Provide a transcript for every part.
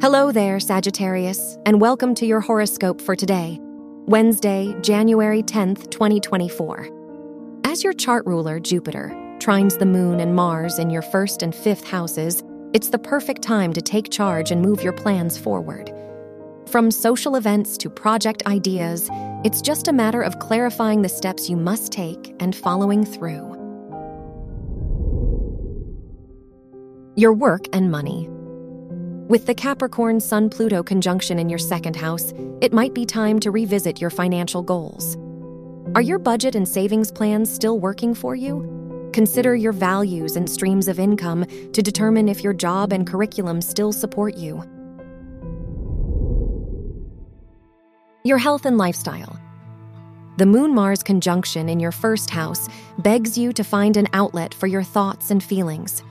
Hello there, Sagittarius, and welcome to your horoscope for today, Wednesday, January 10th, 2024. As your chart ruler, Jupiter, trines the moon and Mars in your first and fifth houses, it's the perfect time to take charge and move your plans forward. From social events to project ideas, it's just a matter of clarifying the steps you must take and following through. Your work and money. With the Capricorn Sun Pluto conjunction in your second house, it might be time to revisit your financial goals. Are your budget and savings plans still working for you? Consider your values and streams of income to determine if your job and curriculum still support you. Your health and lifestyle. The Moon Mars conjunction in your first house begs you to find an outlet for your thoughts and feelings.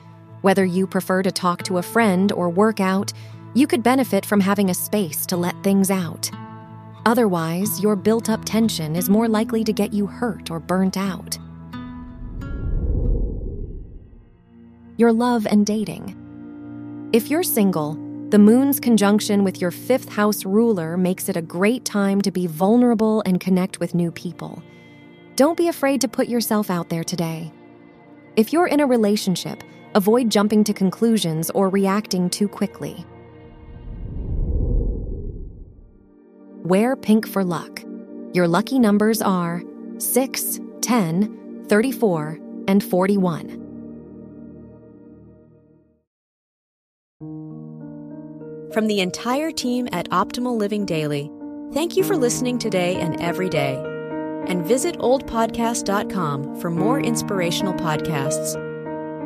Whether you prefer to talk to a friend or work out, you could benefit from having a space to let things out. Otherwise, your built up tension is more likely to get you hurt or burnt out. Your love and dating. If you're single, the moon's conjunction with your fifth house ruler makes it a great time to be vulnerable and connect with new people. Don't be afraid to put yourself out there today. If you're in a relationship, avoid jumping to conclusions or reacting too quickly. Wear pink for luck. Your lucky numbers are 6, 10, 34, and 41. From the entire team at Optimal Living Daily, thank you for listening today and every day. And visit oldpodcast.com for more inspirational podcasts.